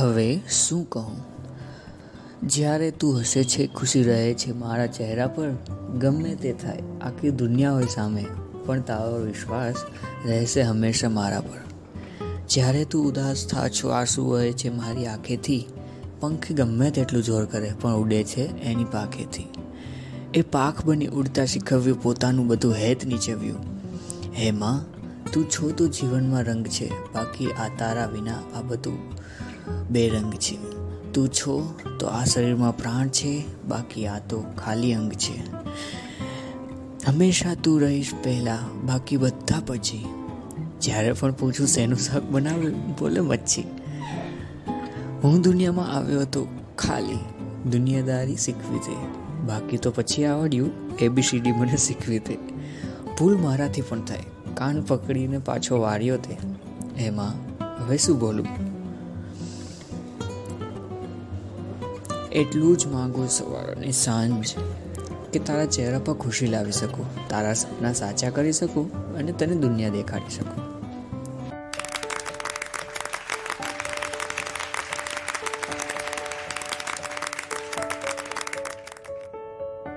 હવે શું કહું? જ્યારે તું હસે છે, ખુશી રહે છે, મારા ચહેરા પર ગમે તે થાય, આખી દુનિયા હોય સામે, પણ તારો વિશ્વાસ રહેશે હંમેશા મારા પર. જ્યારે તું ઉદાસ થા, છો, આંસુ વહે છે મારી આંખેથી, પંખ ગમે તેટલું જોર કરે, પણ ઉડે છે એની પાખેથી. એ પાખ બની ઉડતા શીખવ્યું, પોતાનું બધું હેત નીચવ્યું. હેમાં તું છો તો જીવનમાં રંગ છે, બાકી આ તારા વિના આ બધું બેરંગ છે. તું છો તો આ શરીરમાં પ્રાણ છે, બાકી આ તો ખાલી અંગ છે. હંમેશા તું રહીશ પહેલાં, બાકી બધા પછી. જ્યારે પણ પૂછું શેનું શાક બનાવ્યું બોલે મચ્છી. હું દુનિયામાં આવ્યો હતો ખાલી, દુનિયાદારી શીખવી તે બાકી તો પછી આવડ્યું એબીસીડી મને શીખવી તે ભૂલ મારાથી પણ થાય. કાન પકડીને પાછો વાર્યો તે. એમાં, હવે શું બોલું? એટલું જ માંગુ સવાર અને સાંજ કે તારા ચહેરા પર ખુશી લાવી શકું, તારા સપના સાચા કરી શકું અને તને દુનિયા દેખાડી શકું.